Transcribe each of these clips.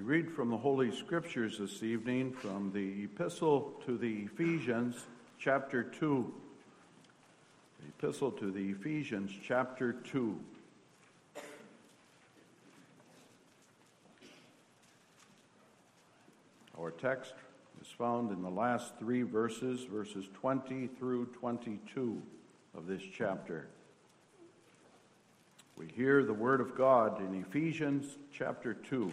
We read from the Holy Scriptures this evening from the Epistle to the Ephesians, chapter 2. The Epistle to the Ephesians, chapter 2. Our text is found in the last three verses, verses 20 through 22 of this chapter. We hear the Word of God in Ephesians chapter 2.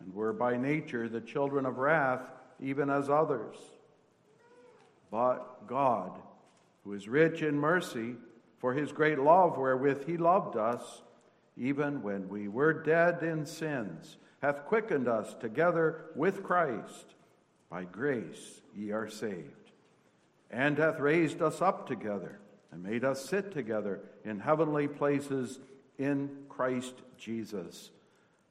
and were by nature the children of wrath, even as others. But God, who is rich in mercy, for his great love wherewith he loved us, even when we were dead in sins, hath quickened us together with Christ. By grace ye are saved, and hath raised us up together, and made us sit together in heavenly places in Christ Jesus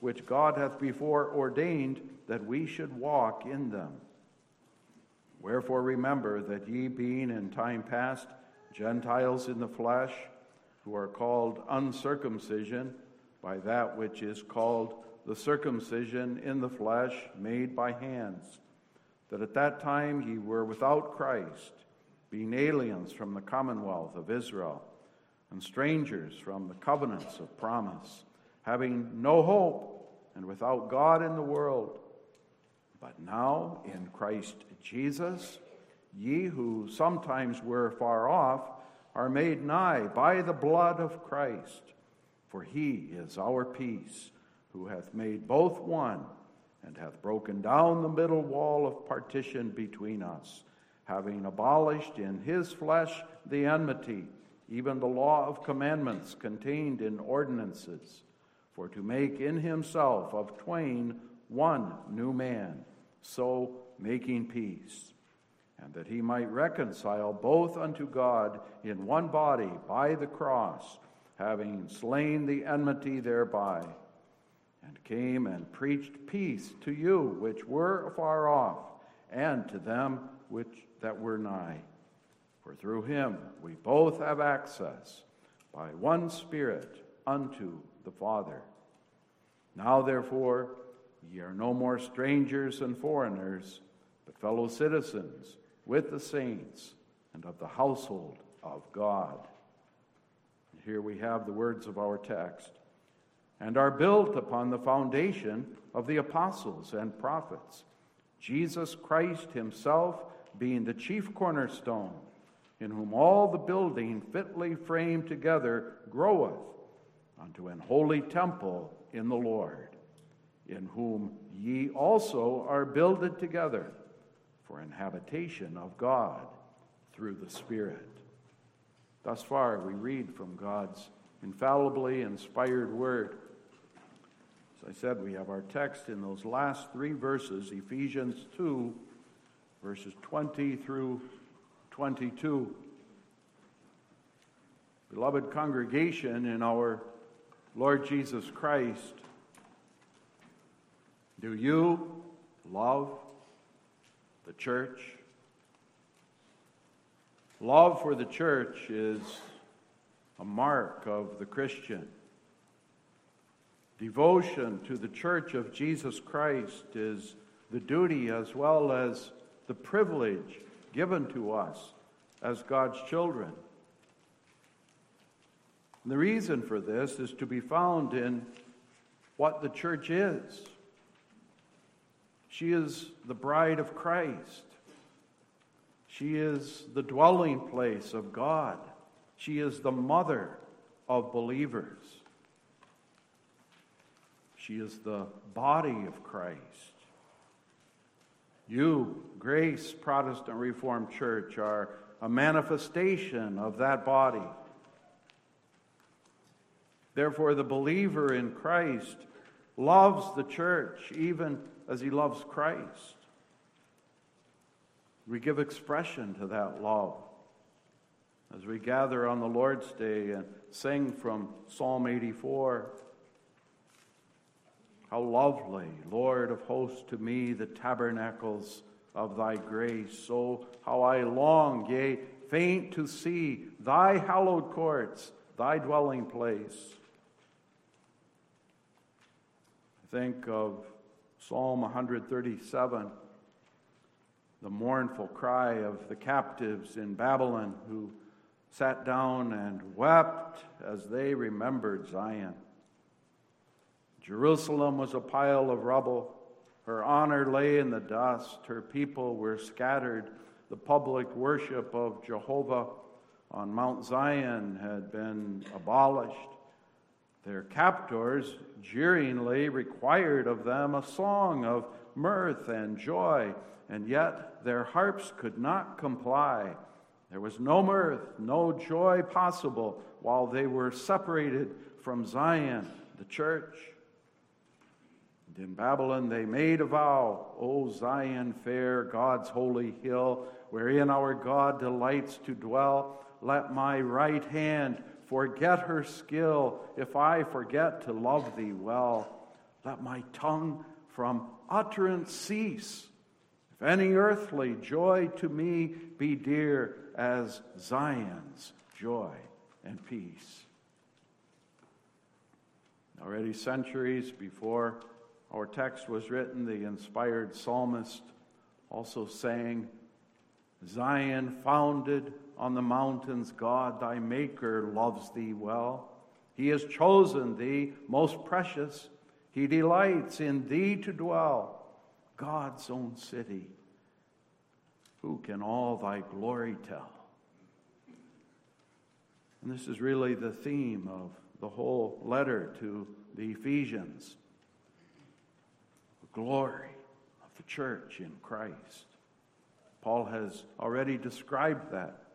which God hath before ordained that we should walk in them. Wherefore remember that ye, being in time past Gentiles in the flesh, who are called uncircumcision by that which is called the circumcision in the flesh made by hands, that at that time ye were without Christ, being aliens from the commonwealth of Israel, and strangers from the covenants of promise having no hope and without God in the world. But now in Christ Jesus, ye who sometimes were far off are made nigh by the blood of Christ. For he is our peace, who hath made both one, and hath broken down the middle wall of partition between us, having abolished in his flesh the enmity, even the law of commandments contained in ordinances for to make in himself of twain one new man, so making peace, and that he might reconcile both unto God in one body by the cross, having slain the enmity thereby, and came and preached peace to you which were afar off, and to them which that were nigh. For through him we both have access by one Spirit unto the Father. Now, therefore, ye are no more strangers and foreigners, but fellow citizens with the saints and of the household of God. Here we have the words of our text. And are built upon the foundation of the apostles and prophets, Jesus Christ Himself being the chief cornerstone, in whom all the building fitly framed together groweth unto an holy temple in the Lord, in whom ye also are builded together for an habitation of God through the Spirit. Thus far, we read from God's infallibly inspired word. As I said, we have our text in those last three verses, Ephesians 2, verses 20 through 22. Beloved congregation, in our Lord Jesus Christ, do you love the church? Love for the church is a mark of the Christian. Devotion to the church of Jesus Christ is the duty as well as the privilege given to us as God's children. And the reason for this is to be found in what the church is. She is the bride of Christ. She is the dwelling place of God. She is the mother of believers. She is the body of Christ. You, Grace Protestant Reformed Church, are a manifestation of that body. Therefore, the believer in Christ loves the church even as he loves Christ. We give expression to that love as we gather on the Lord's Day and sing from Psalm 84. How lovely, Lord of hosts, to me the tabernacles of thy grace. So how I long, yea, faint to see thy hallowed courts, thy dwelling place. Think of Psalm 137, the mournful cry of the captives in Babylon who sat down and wept as they remembered Zion. Jerusalem was a pile of rubble. Her honor lay in the dust. Her people were scattered. The public worship of Jehovah on Mount Zion had been abolished. Their captors jeeringly required of them a song of mirth and joy, and yet their harps could not comply. There was no mirth, no joy possible while they were separated from Zion, the church. And in Babylon they made a vow, O Zion fair, God's holy hill, wherein our God delights to dwell, let my right hand forget her skill if I forget to love thee well. Let my tongue from utterance cease. If any earthly joy to me be dear as Zion's joy and peace. Already centuries before our text was written, the inspired psalmist also sang, Zion founded on the mountains, God thy Maker loves thee well. He has chosen thee most precious. He delights in thee to dwell, God's own city. Who can all thy glory tell? And this is really the theme of the whole letter to the Ephesians the glory of the church in Christ. Paul has already described that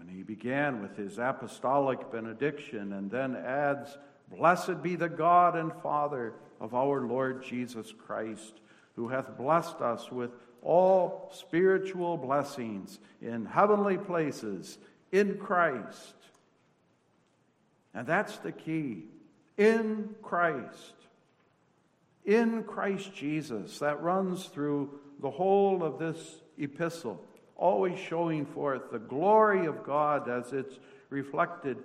when he began with his apostolic benediction and then adds, Blessed be the God and Father of our Lord Jesus Christ, who hath blessed us with all spiritual blessings in heavenly places in Christ. And that's the key. In Christ. In Christ Jesus. That runs through the whole of this epistle always showing forth the glory of God as it's reflected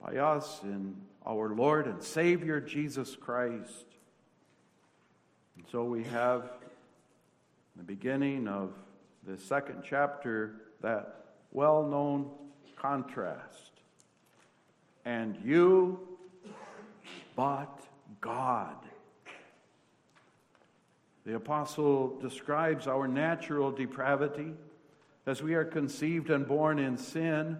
by us in our Lord and Savior Jesus Christ. And so we have the beginning of the second chapter that well known contrast. And you, but God. The apostle describes our natural depravity as we are conceived and born in sin,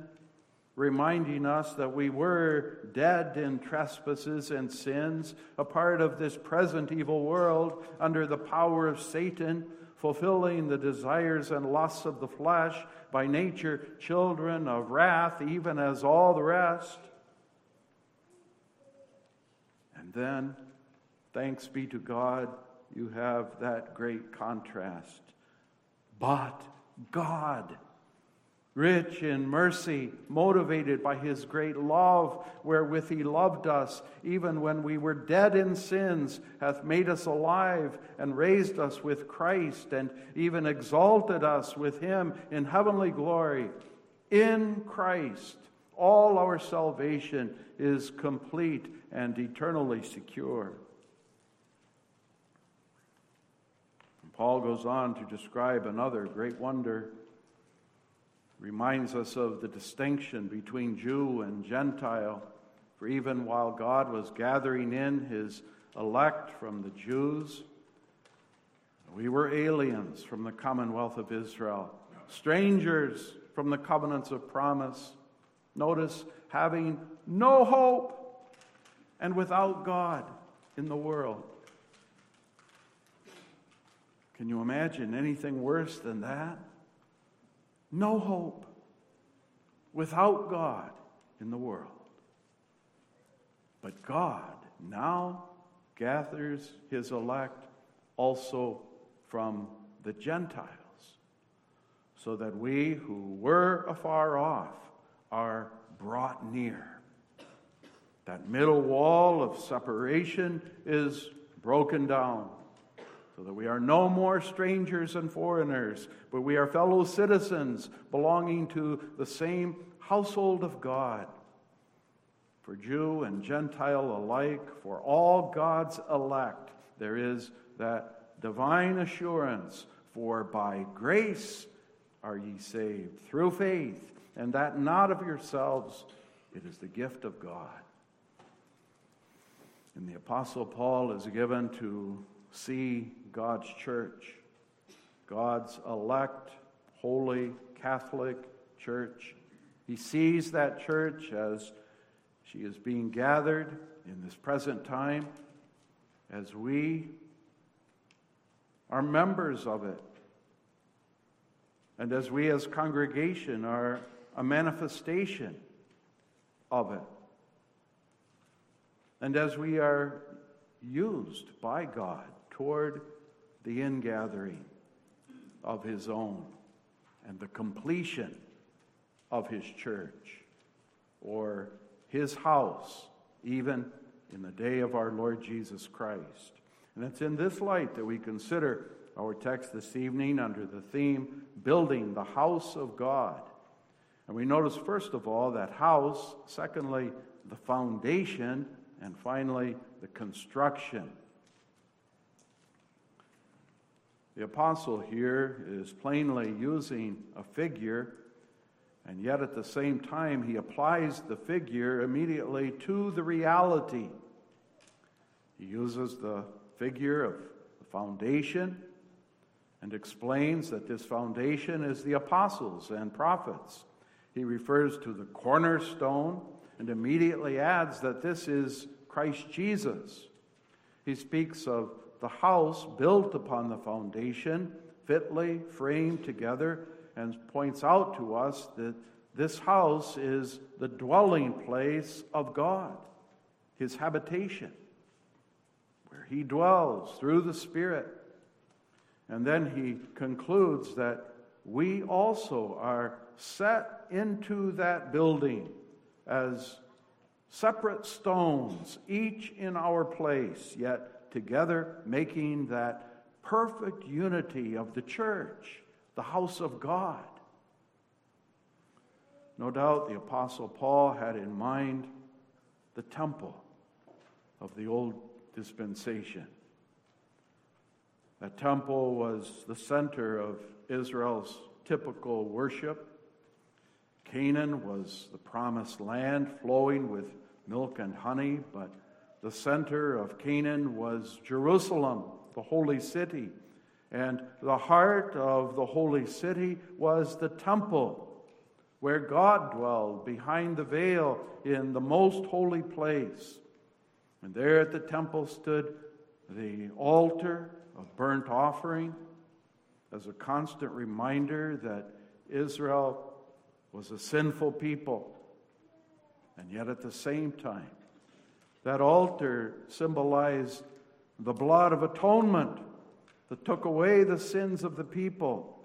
reminding us that we were dead in trespasses and sins, a part of this present evil world under the power of Satan, fulfilling the desires and lusts of the flesh, by nature children of wrath, even as all the rest. And then, thanks be to God, you have that great contrast. But God, rich in mercy, motivated by his great love, wherewith he loved us, even when we were dead in sins, hath made us alive and raised us with Christ, and even exalted us with him in heavenly glory. In Christ, all our salvation is complete and eternally secure. Paul goes on to describe another great wonder, reminds us of the distinction between Jew and Gentile. For even while God was gathering in his elect from the Jews, We were aliens from the commonwealth of Israel, strangers from the covenants of promise. Notice, having no hope and without God in the world. Can you imagine anything worse than that? No hope without God in the world. But God now gathers his elect also from the Gentiles, so that we who were afar off are brought near. That middle wall of separation is broken down, so that we are no more strangers and foreigners, but we are fellow citizens belonging to the same household of God. For Jew and Gentile alike, for all God's elect, there is that divine assurance, for by grace are ye saved through faith, and that not of yourselves, it is the gift of God. And the Apostle Paul is given to see God's church, God's elect, holy, Catholic church. He sees that church as she is being gathered in this present time, as we are members of it. And as we as congregation are a manifestation of it. And as we are used by God toward the ingathering of His own and the completion of His church or His house, even in the day of our Lord Jesus Christ. And it's in this light that we consider our text this evening under the theme Building the House of God. And we notice, first of all, that house, secondly, the foundation, and finally, the construction. The apostle here is plainly using a figure, and yet at the same time, he applies the figure immediately to the reality. He uses the figure of the foundation and explains that this foundation is the apostles and prophets. He refers to the cornerstone and immediately adds that this is Christ Jesus. He speaks of the house built upon the foundation, fitly framed together, and points out to us that this house is the dwelling place of God, his habitation where he dwells through the Spirit. And then he concludes that we also are set into that building as separate stones, each in our place, yet together making that perfect unity of the church, the house of God. No doubt the Apostle Paul had in mind the temple of the Old dispensation. The temple was the center of Israel's typical worship. Canaan was the promised land flowing with milk and honey, but the center of Canaan was Jerusalem, the holy city. And the heart of the holy city was the temple, where God dwelled behind the veil in the most holy place. And there at the temple stood the altar of burnt offering as a constant reminder that Israel was a sinful people. And yet at the same time, that altar symbolized the blood of atonement that took away the sins of the people.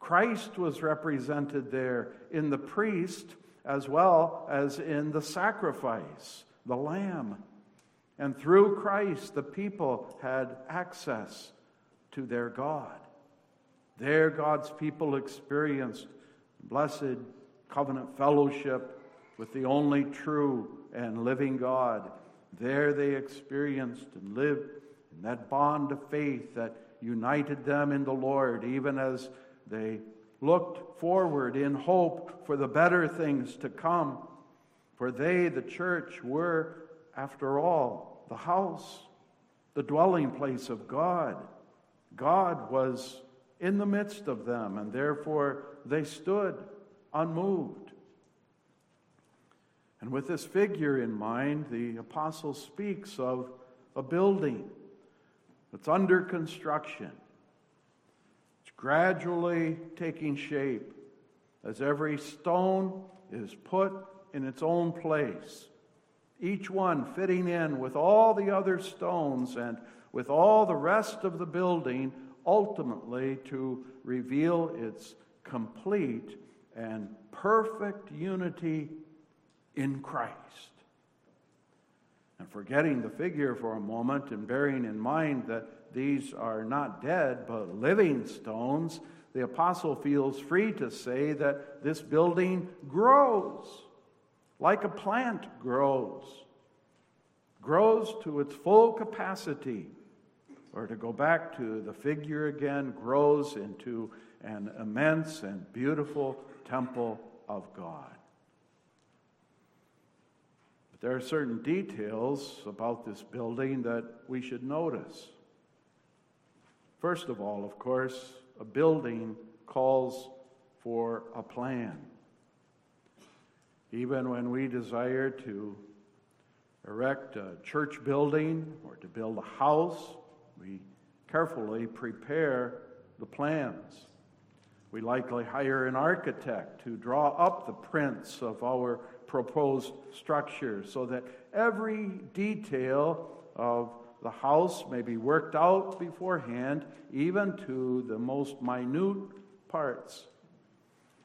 Christ was represented there in the priest as well as in the sacrifice, the lamb. And through Christ, the people had access to their God. There, God's people experienced blessed covenant fellowship with the only true and living God. There, they experienced and lived in that bond of faith that united them in the Lord, even as they looked forward in hope for the better things to come. For they, the church, were after all, the house, the dwelling place of God, God was in the midst of them, and therefore they stood unmoved. And with this figure in mind, the apostle speaks of a building that's under construction. It's gradually taking shape as every stone is put in its own place, each one fitting in with all the other stones and with all the rest of the building, ultimately to reveal its complete and perfect unity in Christ. And forgetting the figure for a moment and bearing in mind that these are not dead but living stones, the apostle feels free to say that this building grows like a plant grows, grows to its full capacity. Or to go back to the figure again, grows into an immense and beautiful temple of God. There are certain details about this building that we should notice. First of all, of course, a building calls for a plan. Even when we desire to erect a church building or to build a house, we carefully prepare the plans. We likely hire an architect to draw up the prints of our proposed structure so that every detail of the house may be worked out beforehand, even to the most minute parts.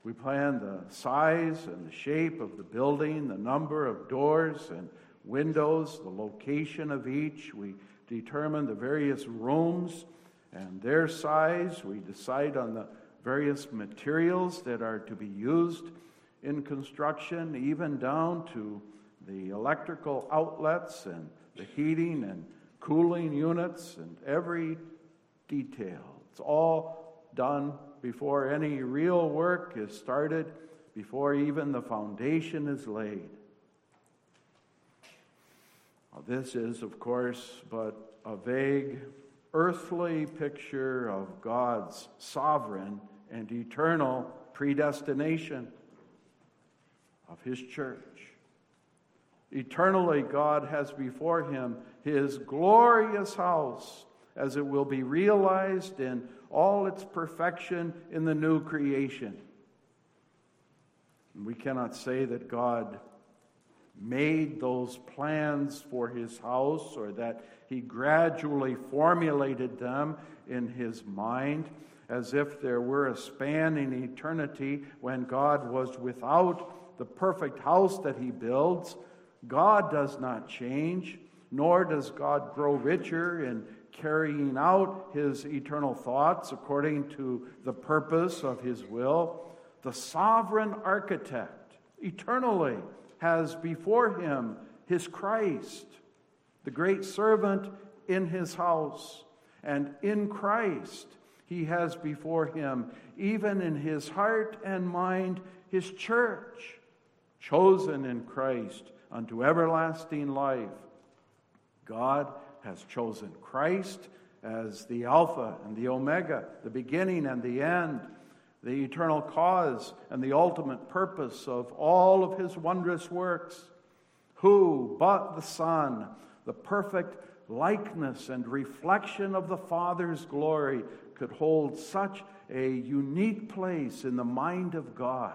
We plan the size and the shape of the building, the number of doors and windows, the location of each. We determine the various rooms and their size. We decide on the various materials that are to be used in construction, even down to the electrical outlets and the heating and cooling units and every detail. It's all done before any real work is started, before even the foundation is laid. Now, this is, of course, but a vague earthly picture of God's sovereign and eternal predestination of His church. Eternally, God has before Him His glorious house as it will be realized in all its perfection in the new creation. we cannot say that God made those plans for his house or that he gradually formulated them in his mind as if there were a span in eternity when God was without the perfect house that he builds. God does not change, nor does God grow richer in carrying out his eternal thoughts according to the purpose of his will. The sovereign architect eternally has before him his Christ, the great servant in his house. And in Christ, he has before him, even in his heart and mind, his church, chosen in Christ unto everlasting life. God has chosen Christ as the Alpha and the Omega, the beginning and the end, the eternal cause and the ultimate purpose of all of his wondrous works. Who but the Son, the perfect likeness and reflection of the Father's glory, could hold such a unique place in the mind of God?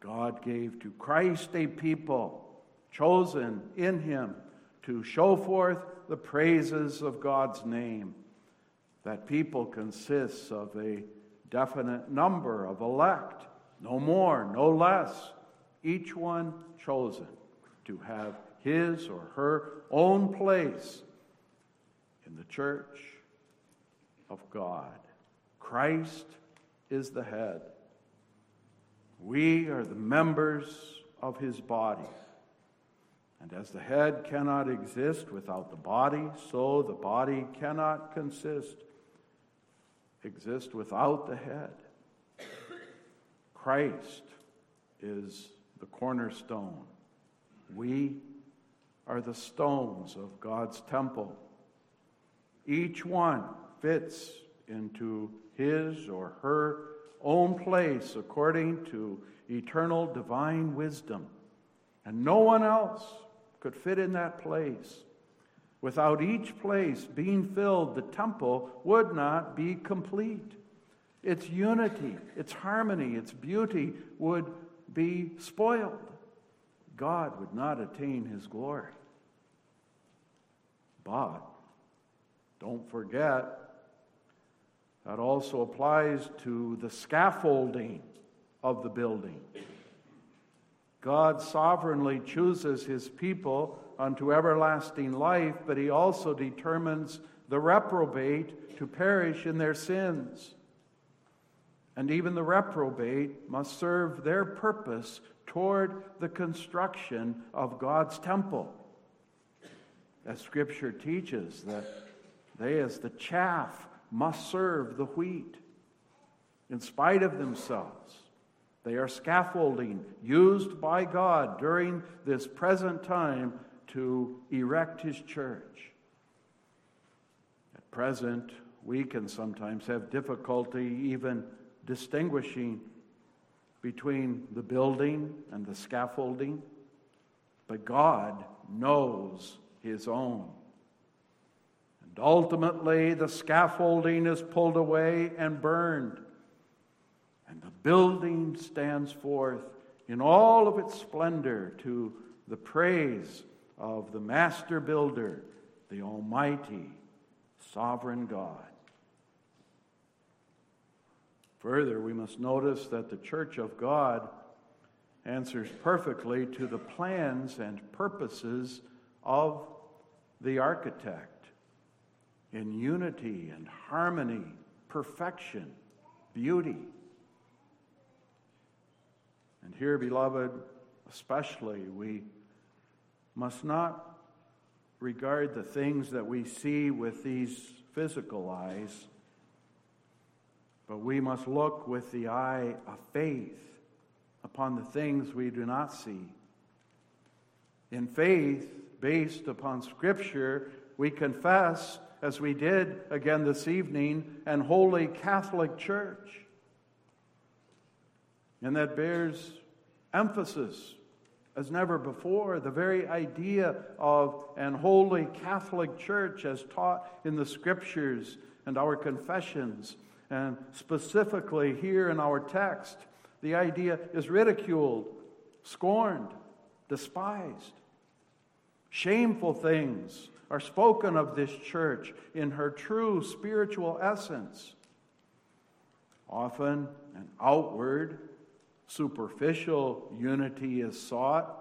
God gave to Christ a people chosen in him to show forth the praises of God's name. That people consists of a definite number of elect, no more, no less, each one chosen to have his or her own place in the church of God. Christ is the head. We are the members of his body. And as the head cannot exist without the body, so the body cannot consist, exist without the head. Christ is the cornerstone. We are the stones of God's temple. Each one fits into his or her own place according to eternal divine wisdom. And no one else could fit in that place. Without each place being filled, the temple would not be complete. Its unity, its harmony, its beauty would be spoiled. God would not attain his glory. But don't forget, that also applies to the scaffolding of the building. God sovereignly chooses his people unto everlasting life, but he also determines the reprobate to perish in their sins. And even the reprobate must serve their purpose toward the construction of God's temple. As Scripture teaches, that they, as the chaff, must serve the wheat in spite of themselves. They are scaffolding used by God during this present time to erect His church. At present, we can sometimes have difficulty even distinguishing between the building and the scaffolding, but God knows His own. And ultimately, the scaffolding is pulled away and burned, and the building stands forth in all of its splendor to the praise of the master builder, the Almighty, sovereign God. Further, we must notice that the church of God answers perfectly to the plans and purposes of the architect in unity and harmony, perfection, beauty. And here, beloved, especially, we must not regard the things that we see with these physical eyes, but we must look with the eye of faith upon the things we do not see. In faith, based upon Scripture, we confess as we did again this evening, an Holy Catholic Church. And that bears emphasis as never before. The very idea of an holy Catholic Church as taught in the Scriptures and our confessions, and specifically here in our text, the idea is ridiculed, scorned, despised. Shameful things are spoken of this church in her true spiritual essence. Often an outward, superficial unity is sought,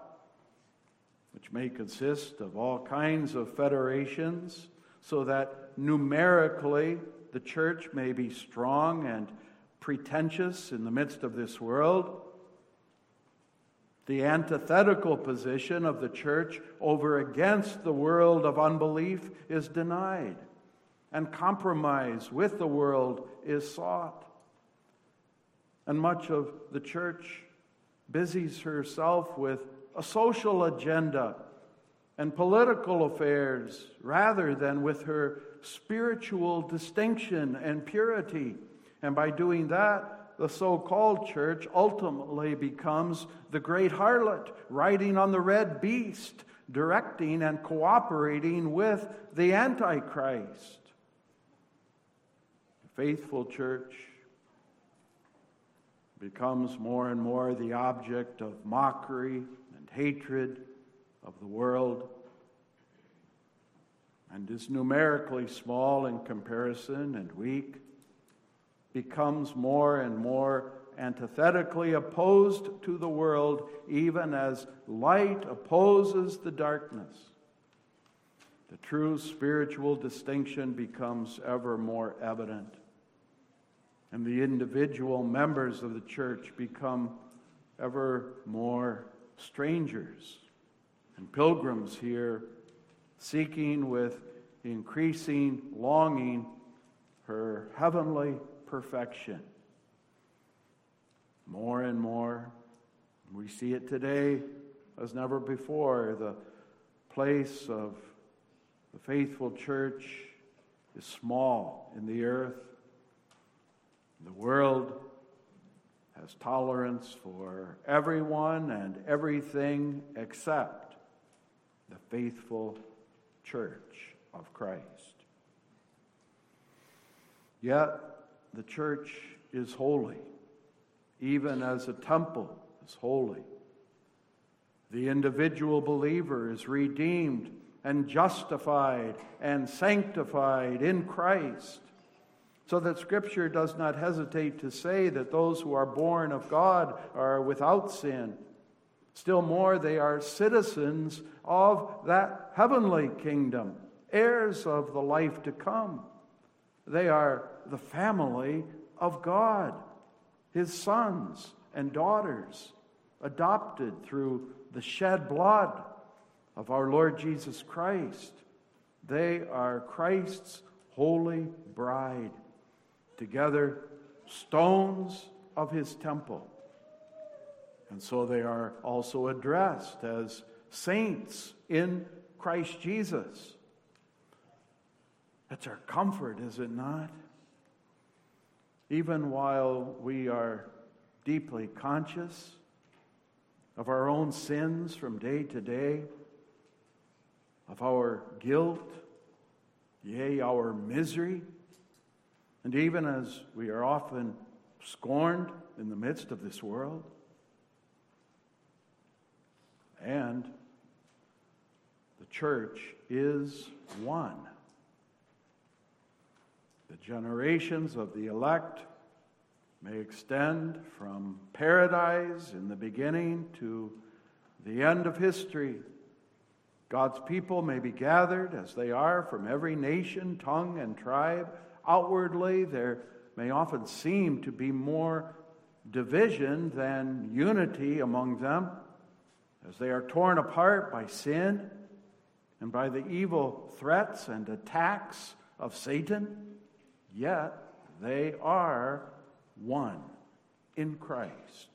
which may consist of all kinds of federations, so that numerically the church may be strong and pretentious in the midst of this world. The antithetical position of the church over against the world of unbelief is denied, and compromise with the world is sought. And much of the church busies herself with a social agenda and political affairs rather than with her spiritual distinction and purity. And by doing that, the so called church ultimately becomes the great harlot riding on the red beast, directing and cooperating with the Antichrist. The faithful church becomes more and more the object of mockery and hatred of the world and is numerically small in comparison and weak becomes more and more antithetically opposed to the world, even as light opposes the darkness. The true spiritual distinction becomes ever more evident. And the individual members of the church become ever more strangers and pilgrims here, seeking with increasing longing her heavenly perfection. More and more, we see it today as never before. The place of the faithful church is small in the earth. The world has tolerance for everyone and everything except the faithful church of Christ. Yet the church is holy, even as a temple is holy. The individual believer is redeemed and justified and sanctified in Christ. So that Scripture does not hesitate to say that those who are born of God are without sin. Still more, they are citizens of that heavenly kingdom, heirs of the life to come. They are the family of God, His sons and daughters, adopted through the shed blood of our Lord Jesus Christ. They are Christ's holy bride, together stones of his temple. And so they are also addressed as saints in Christ Jesus. That's our comfort, is it not? Even while we are deeply conscious of our own sins from day to day, of our guilt, yea, our misery, and even as we are often scorned in the midst of this world, and the church is one. The generations of the elect may extend from paradise in the beginning to the end of history. God's people may be gathered as they are from every nation, tongue, and tribe. Outwardly, there may often seem to be more division than unity among them as they are torn apart by sin and by the evil threats and attacks of Satan. Yet they are one in Christ.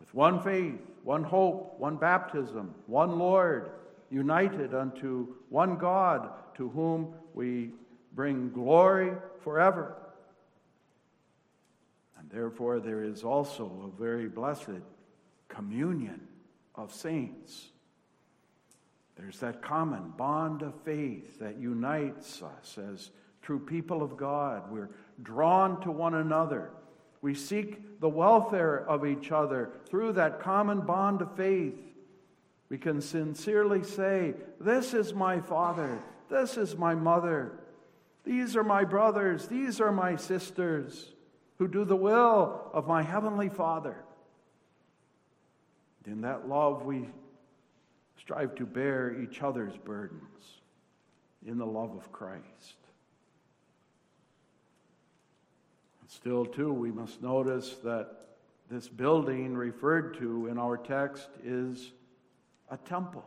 With one faith, one hope, one baptism, one Lord, united unto one God, to whom we bring glory forever. And therefore, there is also a very blessed communion of saints. There's that common bond of faith that unites us as true people of God. We're drawn to one another. We seek the welfare of each other through that common bond of faith. We can sincerely say, This is my father, this is my mother, these are my brothers, these are my sisters who do the will of my heavenly Father. In that love, we strive to bear each other's burdens in the love of Christ. Still, too, we must notice that this building referred to in our text is a temple.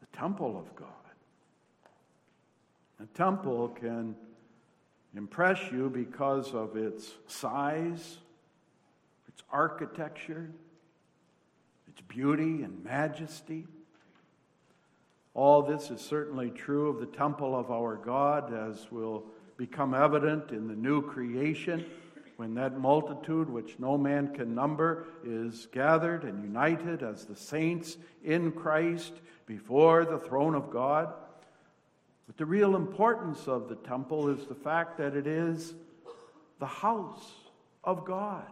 The temple of God. A temple can impress you because of its size, its architecture, its beauty and majesty. All this is certainly true of the temple of our God, as will become evident in the new creation when that multitude, which no man can number, is gathered and united as the saints in Christ before the throne of God. But the real importance of the temple is the fact that it is the house of God,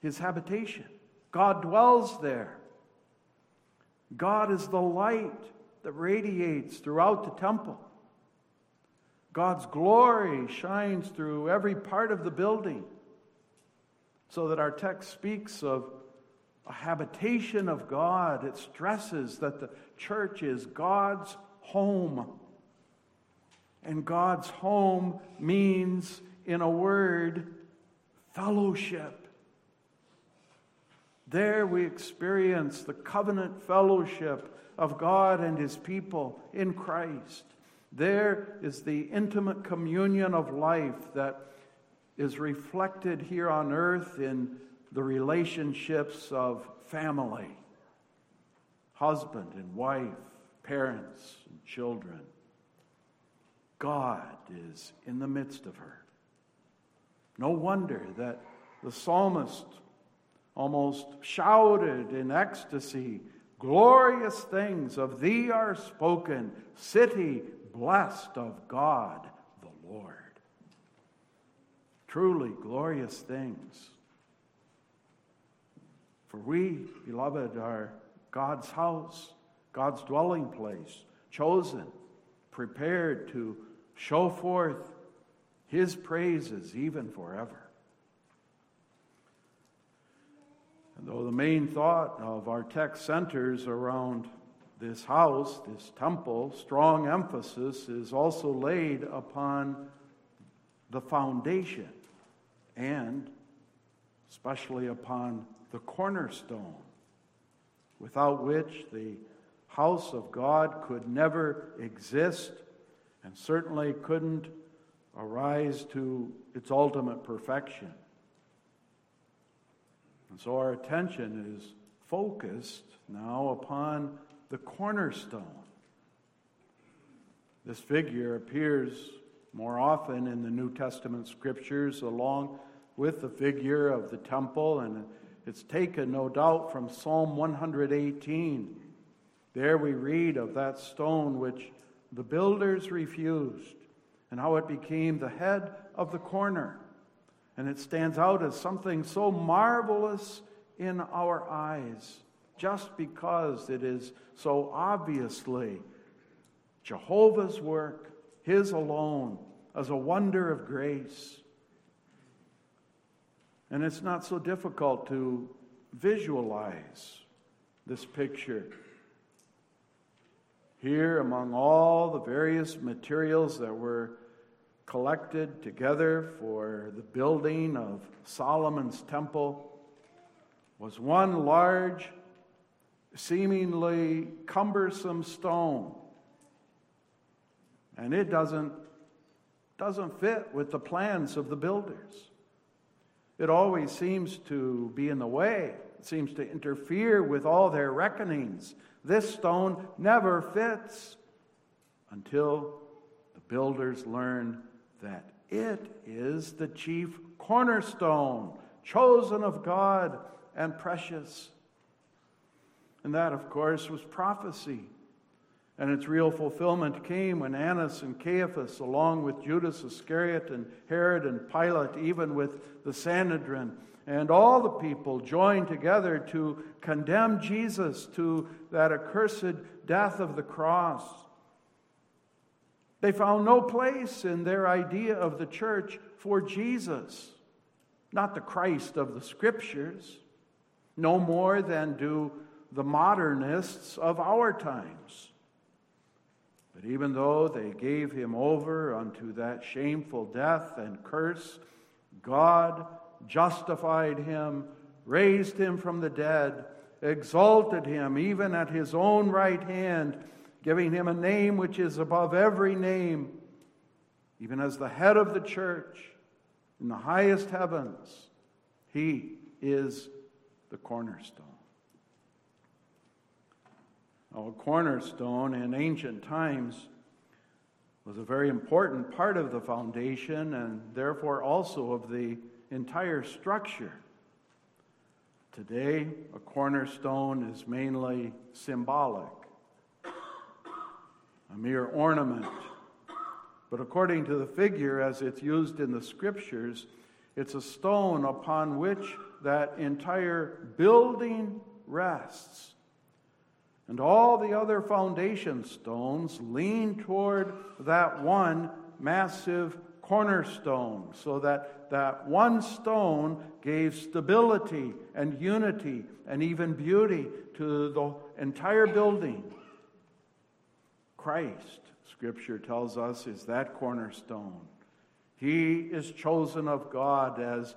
his habitation. God dwells there. God is the light that radiates throughout the temple. God's glory shines through every part of the building, so that our text speaks of a habitation of God. It stresses that the church is God's home. And God's home means, in a word, fellowship. There we experience the covenant fellowship of God and His people in Christ. There is the intimate communion of life that is reflected here on earth in the relationships of family husband and wife, parents and children, God is in the midst of her. No wonder that the psalmist almost shouted in ecstasy Glorious things of thee are spoken, city blessed of God the Lord. Truly glorious things. For we, beloved, are God's house, God's dwelling place, chosen, prepared to show forth his praises even forever. And though the main thought of our text centers around this house, this temple, strong emphasis is also laid upon the foundation and especially upon the cornerstone, without which the house of God could never exist and certainly couldn't arise to its ultimate perfection. And so our attention is focused now upon the cornerstone. This figure appears more often in the New Testament scriptures along with the figure of the temple, and it's taken, no doubt, from Psalm 118. There we read of that stone which the builders refused and how it became the head of the corner. And it stands out as something so marvelous in our eyes just because it is so obviously Jehovah's work, His alone, as a wonder of grace. And it's not so difficult to visualize this picture. Here, among all the various materials that were collected together for the building of Solomon's temple was one large, seemingly cumbersome stone. And it doesn't, doesn't fit with the plans of the builders. It always seems to be in the way, it seems to interfere with all their reckonings. This stone never fits until the builders learn that it is the chief cornerstone, chosen of God and precious. And that, of course, was prophecy. And its real fulfillment came when Annas and Caiaphas, along with Judas Iscariot and Herod and Pilate, even with the Sanhedrin, and all the people joined together to condemn Jesus to that accursed death of the cross. They found no place in their idea of the church for Jesus, not the Christ of the scriptures, no more than do the modernists of our times. But even though they gave him over unto that shameful death and curse, God justified him, raised him from the dead, exalted him even at his own right hand giving him a name which is above every name, even as the head of the church in the highest heavens. He is the cornerstone. Now, a cornerstone in ancient times was a very important part of the foundation and therefore also of the entire structure. Today, a cornerstone is mainly symbolic a mere ornament. But according to the figure as it's used in the scriptures, it's a stone upon which that entire building rests. And all the other foundation stones lean toward that one massive cornerstone, so that that one stone gave stability and unity and even beauty to the entire building. Christ, Scripture tells us, is that cornerstone. He is chosen of God as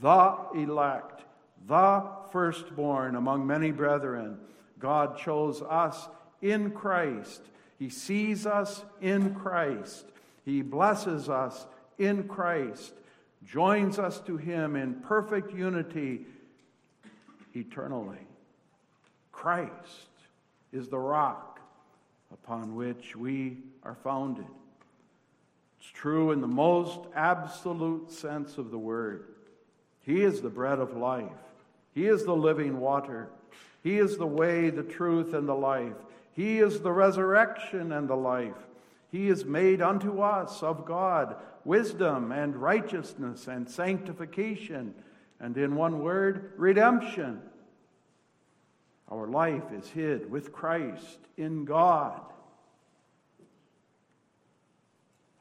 the elect, the firstborn among many brethren. God chose us in Christ. He sees us in Christ. He blesses us in Christ, joins us to Him in perfect unity eternally. Christ is the rock upon which we are founded. It's true in the most absolute sense of the word. He is the bread of life, He is the living water, He is the way, the truth, and the life. He is the resurrection and the life. He is made unto us of God wisdom and righteousness and sanctification, and in one word, redemption. Our life is hid with Christ in God.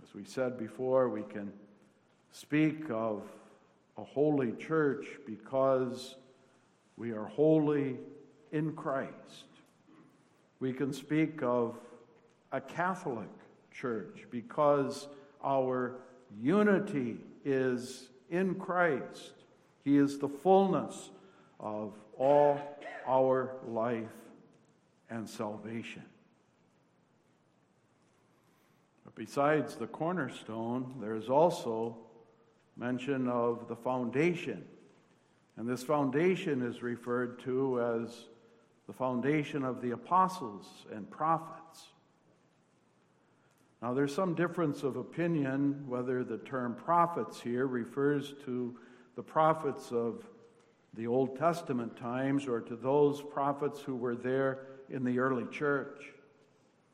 As we said before, we can speak of a holy church because we are holy in Christ. We can speak of a Catholic church because our unity is in Christ. He is the fullness of all our life and salvation. But besides the cornerstone, there is also mention of the foundation. And this foundation is referred to as the foundation of the apostles and prophets. Now, there's some difference of opinion whether the term prophets here refers to the prophets of the Old Testament times or to those prophets who were there in the early church.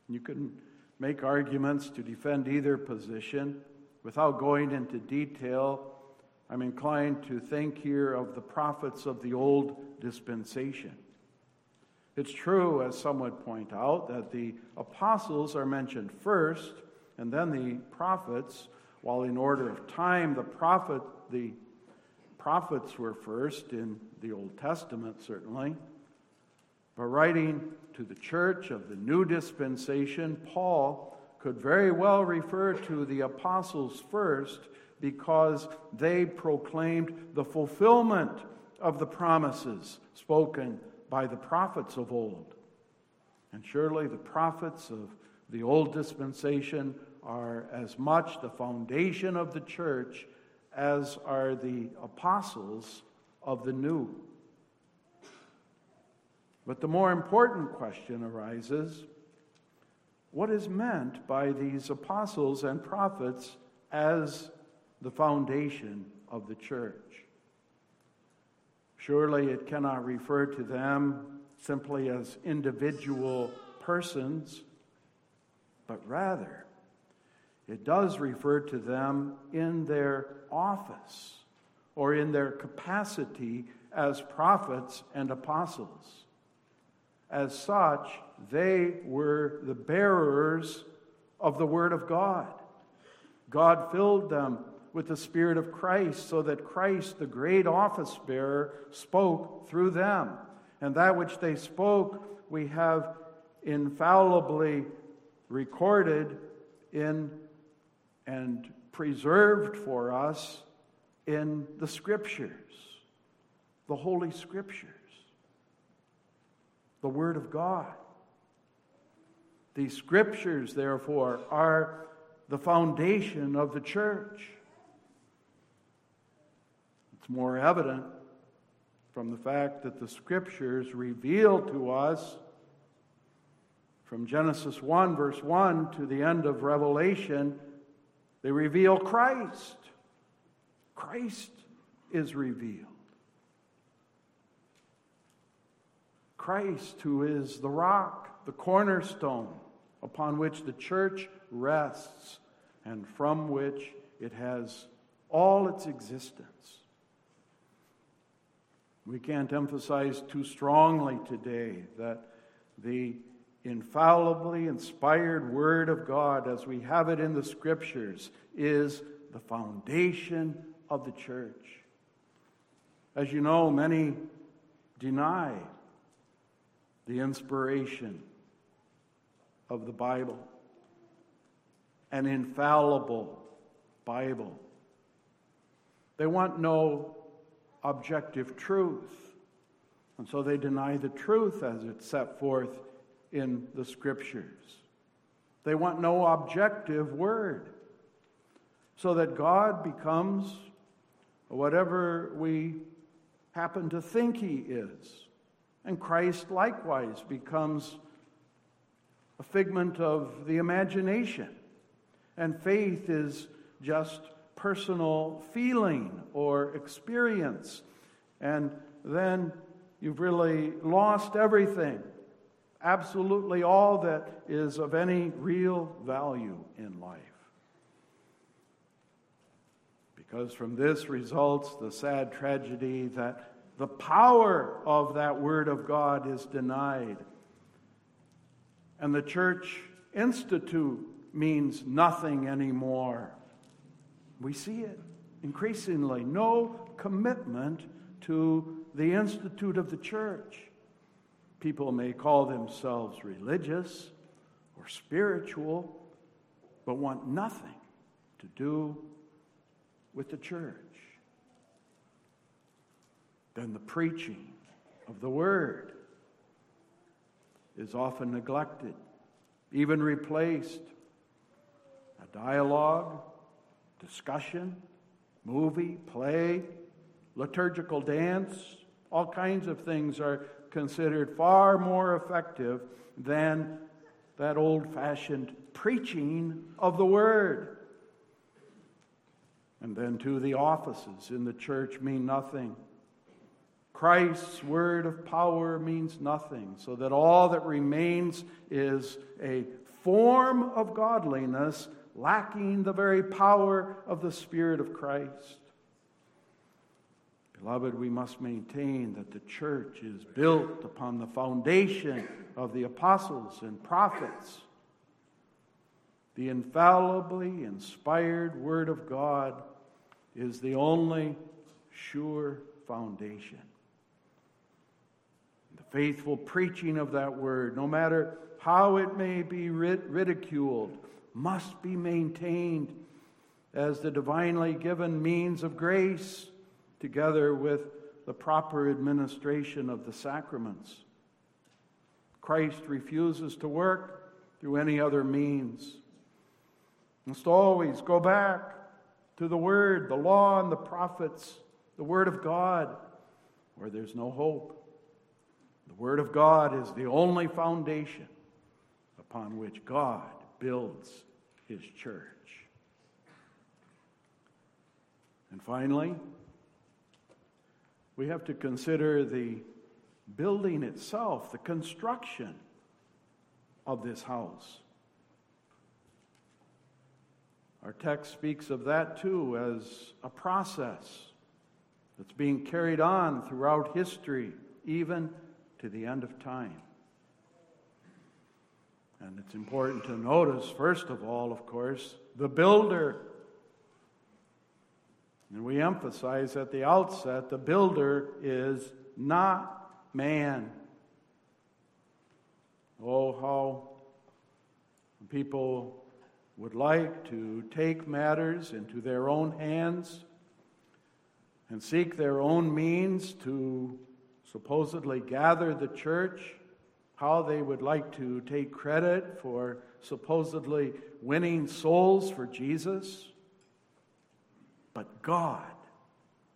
You can make arguments to defend either position. Without going into detail, I'm inclined to think here of the prophets of the old dispensation. It's true, as some would point out, that the apostles are mentioned first and then the prophets, while in order of time the prophet the prophets were first in the Old Testament certainly. But writing to the church of the new dispensation, Paul could very well refer to the apostles first because they proclaimed the fulfillment of the promises spoken by the prophets of old. And surely the prophets of the old dispensation are as much the foundation of the church as are the apostles of the new. But the more important question arises what is meant by these apostles and prophets as the foundation of the church? Surely it cannot refer to them simply as individual persons, but rather it does refer to them in their office or in their capacity as prophets and apostles. As such, they were the bearers of the Word of God. God filled them with the Spirit of Christ, so that Christ, the great office bearer, spoke through them. And that which they spoke, we have infallibly recorded in and preserved for us in the Scriptures, the Holy Scriptures, the Word of God. These Scriptures, therefore, are the foundation of the church. It's more evident from the fact that the scriptures reveal to us from Genesis 1, verse 1 to the end of Revelation, they reveal Christ. Christ is revealed. Christ, who is the rock, the cornerstone upon which the church rests and from which it has all its existence. We can't emphasize too strongly today that the infallibly inspired Word of God, as we have it in the Scriptures, is the foundation of the church. As you know, many deny the inspiration of the Bible, an infallible Bible. They want no objective truth. And so they deny the truth as it's set forth in the scriptures. They want no objective word. So that God becomes whatever we happen to think he is. And Christ likewise becomes a figment of the imagination. And faith is just personal feeling or experience. And then you've really lost everything, absolutely all that is of any real value in life. Because from this results the sad tragedy that the power of that Word of God is denied. And the church institute means nothing anymore. We see it increasingly. No commitment to the institute of the church. People may call themselves religious or spiritual, but want nothing to do with the church. Then the preaching of the word is often neglected, even replaced. A dialogue, discussion, movie, play, liturgical dance, all kinds of things are considered far more effective than that old fashioned preaching of the word. And then, too, the offices in the church mean nothing. Christ's word of power means nothing, so that all that remains is a form of godliness lacking the very power of the Spirit of Christ. Beloved, we must maintain that the church is built upon the foundation of the apostles and prophets. The infallibly inspired Word of God is the only sure foundation The faithful preaching of that word, no matter how it may be ridiculed, must be maintained as the divinely given means of grace, together with the proper administration of the sacraments. Christ refuses to work through any other means. Must always go back to the Word, the law, and the prophets, the Word of God, where there's no hope. The Word of God is the only foundation upon which God builds His church. And finally, we have to consider the building itself, the construction of this house. Our text speaks of that too as a process that's being carried on throughout history, even to the end of time. And it's important to notice, first of all, of course, the builder. And we emphasize at the outset the builder is not man. Oh, how people would like to take matters into their own hands and seek their own means to supposedly gather the church, how they would like to take credit for supposedly winning souls for Jesus. But God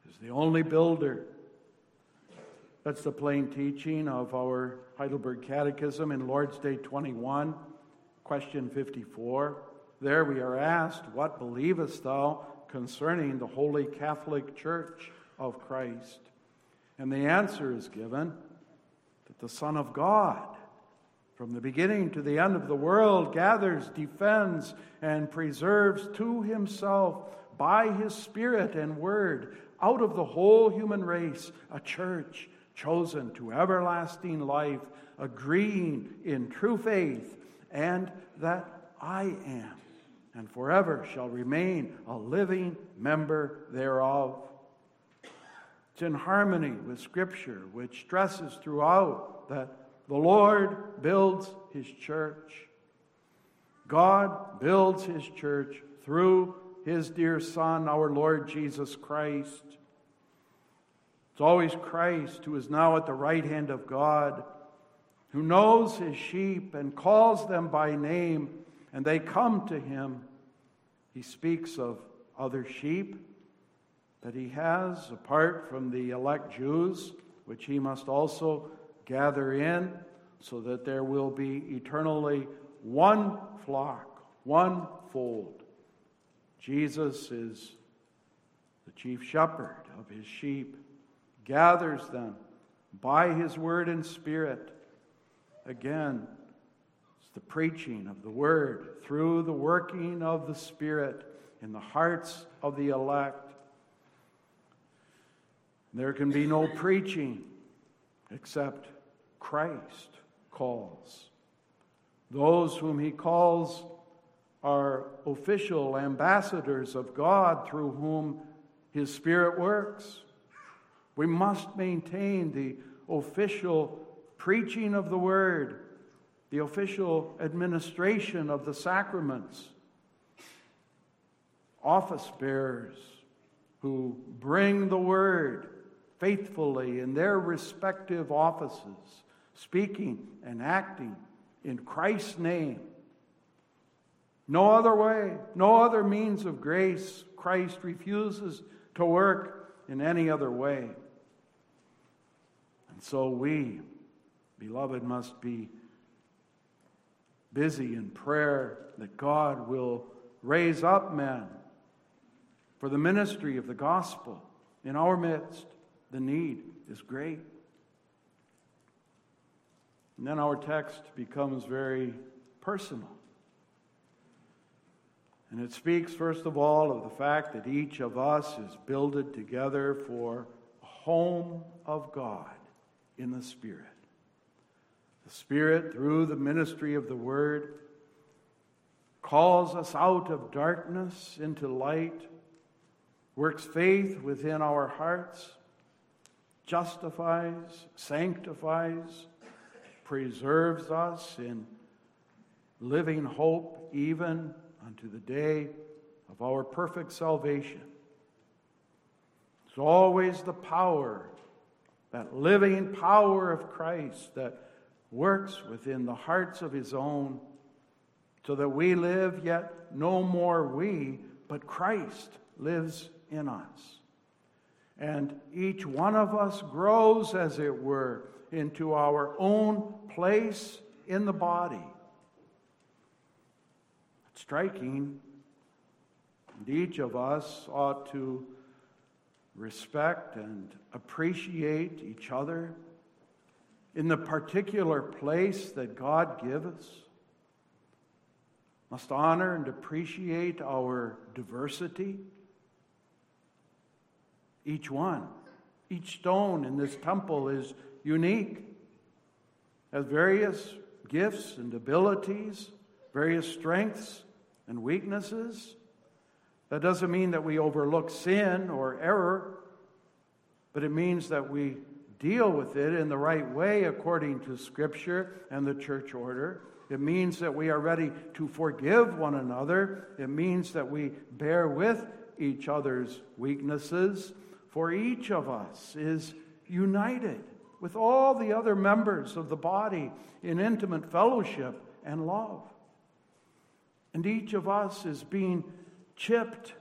is the only builder. That's the plain teaching of our Heidelberg Catechism in Lord's Day 21, question 54. There we are asked, What believest thou concerning the Holy Catholic Church of Christ? And the answer is given the Son of God, from the beginning to the end of the world, gathers, defends, and preserves to himself by his Spirit and Word out of the whole human race a church chosen to everlasting life, agreeing in true faith, and that I am and forever shall remain a living member thereof. It's in harmony with Scripture, which stresses throughout that the Lord builds his church. God builds his church through his dear Son, our Lord Jesus Christ. It's always Christ who is now at the right hand of God, who knows his sheep and calls them by name, and they come to him. He speaks of other sheep that he has apart from the elect Jews, which he must also gather in, so that there will be eternally one flock, one fold. Jesus is the chief shepherd of his sheep, gathers them by his word and spirit. Again, it's the preaching of the word through the working of the spirit in the hearts of the elect. There can be no preaching except Christ calls. Those whom he calls are official ambassadors of God through whom his Spirit works. We must maintain the official preaching of the word, the official administration of the sacraments. Office bearers who bring the word faithfully in their respective offices, speaking and acting in Christ's name. No other way, no other means of grace. Christ refuses to work in any other way. And so we, beloved, must be busy in prayer that God will raise up men for the ministry of the gospel in our midst. The need is great. And then our text becomes very personal. And it speaks, first of all, of the fact that each of us is builded together for a home of God in the Spirit. The Spirit, through the ministry of the Word, calls us out of darkness into light, works faith within our hearts, justifies, sanctifies, preserves us in living hope even unto the day of our perfect salvation. It's always the power, that living power of Christ that works within the hearts of his own, so that we live, yet no more we, but Christ lives in us. And each one of us grows, as it were, into our own place in the body. It's striking. And each of us ought to respect and appreciate each other in the particular place that God gives. Us. Must honor and appreciate our diversity each one. Each stone in this temple is unique, has various gifts and abilities, various strengths and weaknesses. That doesn't mean that we overlook sin or error, but it means that we deal with it in the right way according to Scripture and the church order. It means that we are ready to forgive one another. It means that we bear with each other's weaknesses for each of us is united with all the other members of the body in intimate fellowship and love. And each of us is being chipped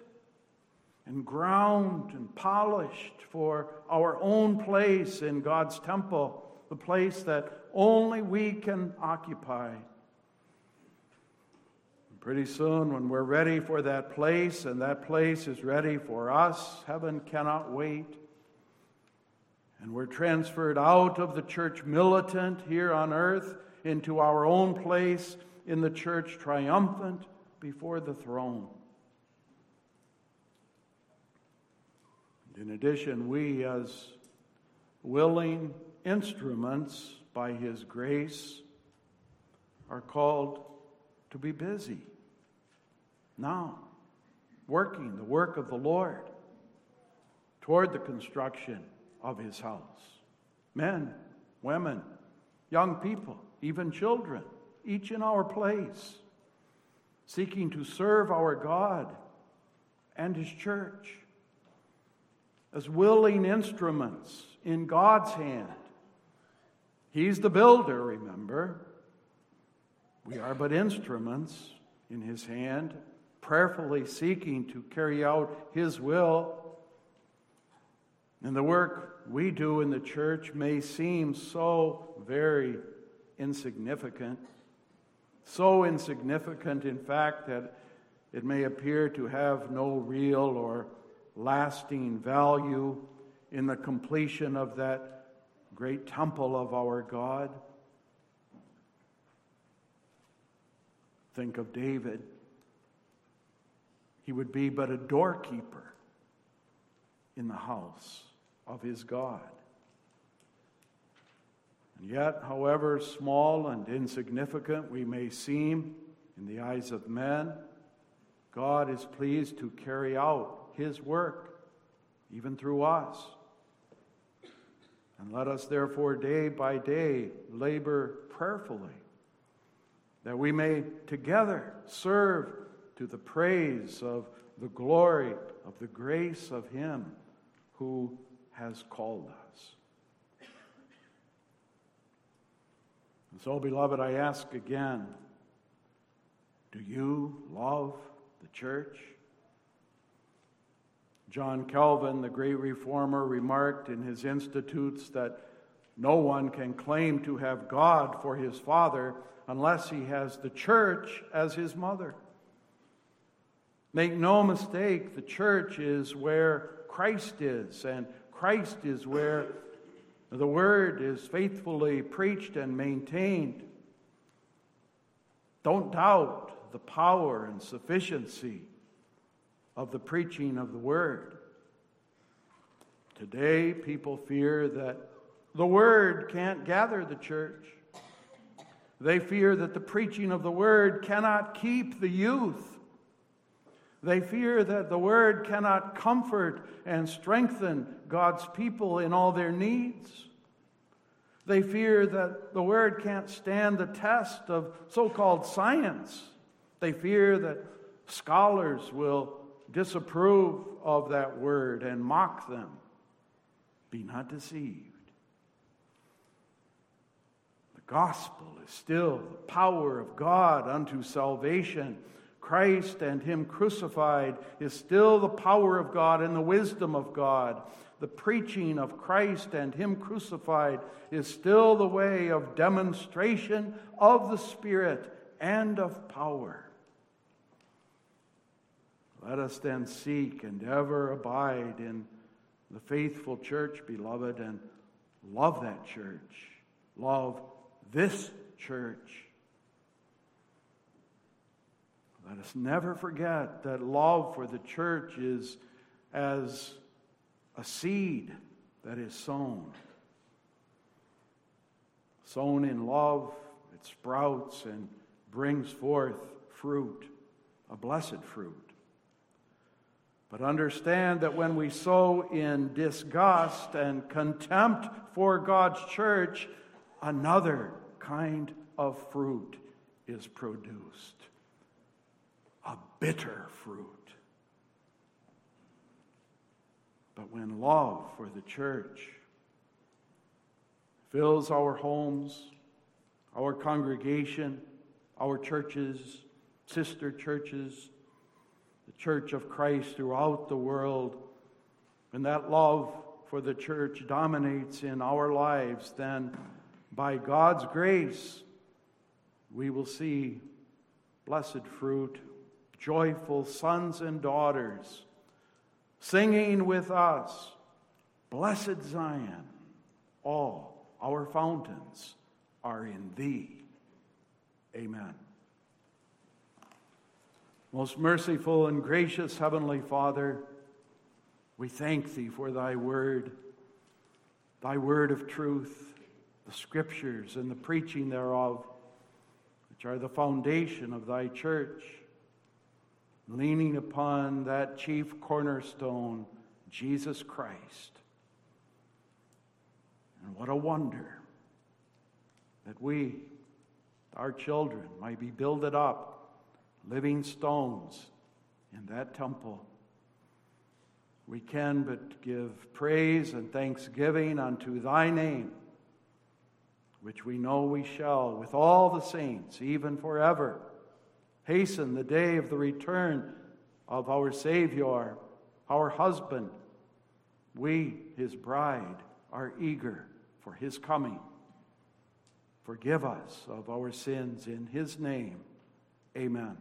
and ground and polished for our own place in God's temple, the place that only we can occupy. Pretty soon, when we're ready for that place and that place is ready for us, heaven cannot wait. And we're transferred out of the church militant here on earth into our own place in the church triumphant before the throne. In addition, we, as willing instruments by His grace, are called to be busy now, working the work of the Lord toward the construction of his house. Men, women, young people, even children, each in our place, seeking to serve our God and his church as willing instruments in God's hand. He's the builder, remember. We are but instruments in his hand, prayerfully seeking to carry out his will. And the work we do in the church may seem so very insignificant. So insignificant, in fact, that it may appear to have no real or lasting value in the completion of that great temple of our God. Think of David. He would be but a doorkeeper in the house of his God. And yet, however small and insignificant we may seem in the eyes of men, God is pleased to carry out his work, even through us. And let us therefore day by day labor prayerfully that we may together serve to the praise of the glory of the grace of Him who has called us. And so, beloved, I ask again do you love the church? John Calvin, the great reformer, remarked in his Institutes that no one can claim to have God for his father unless he has the church as his mother. Make no mistake, the church is where Christ is, and Christ is where the word is faithfully preached and maintained. Don't doubt the power and sufficiency of the preaching of the word. Today, people fear that the word can't gather the church. They fear that the preaching of the word cannot keep the youth. They fear that the word cannot comfort and strengthen God's people in all their needs. They fear that the word can't stand the test of so called science. They fear that scholars will disapprove of that word and mock them. Be not deceived. The gospel is still the power of God unto salvation. Christ and Him crucified is still the power of God and the wisdom of God. The preaching of Christ and Him crucified is still the way of demonstration of the Spirit and of power. Let us then seek and ever abide in the faithful church, beloved, and love that church. Love this church. Let us never forget that love for the church is as a seed that is sown. Sown in love, it sprouts and brings forth fruit, a blessed fruit. But understand that when we sow in disgust and contempt for God's church, another kind of fruit is produced a bitter fruit. But when love for the church fills our homes, our congregation, our churches, sister churches, the church of Christ throughout the world, and that love for the church dominates in our lives, then by God's grace, we will see blessed fruit, joyful sons and daughters singing with us, Blessed Zion, all our fountains are in thee. Amen. Most merciful and gracious Heavenly Father, we thank Thee for Thy word, Thy word of truth, the scriptures and the preaching thereof, which are the foundation of Thy church, leaning upon that chief cornerstone, Jesus Christ. And what a wonder that we, our children, might be builded up living stones in that temple. We can but give praise and thanksgiving unto thy name, which we know we shall with all the saints, even forever. Hasten the day of the return of our Savior, our husband. We, his bride, are eager for his coming. Forgive us of our sins in his name. Amen.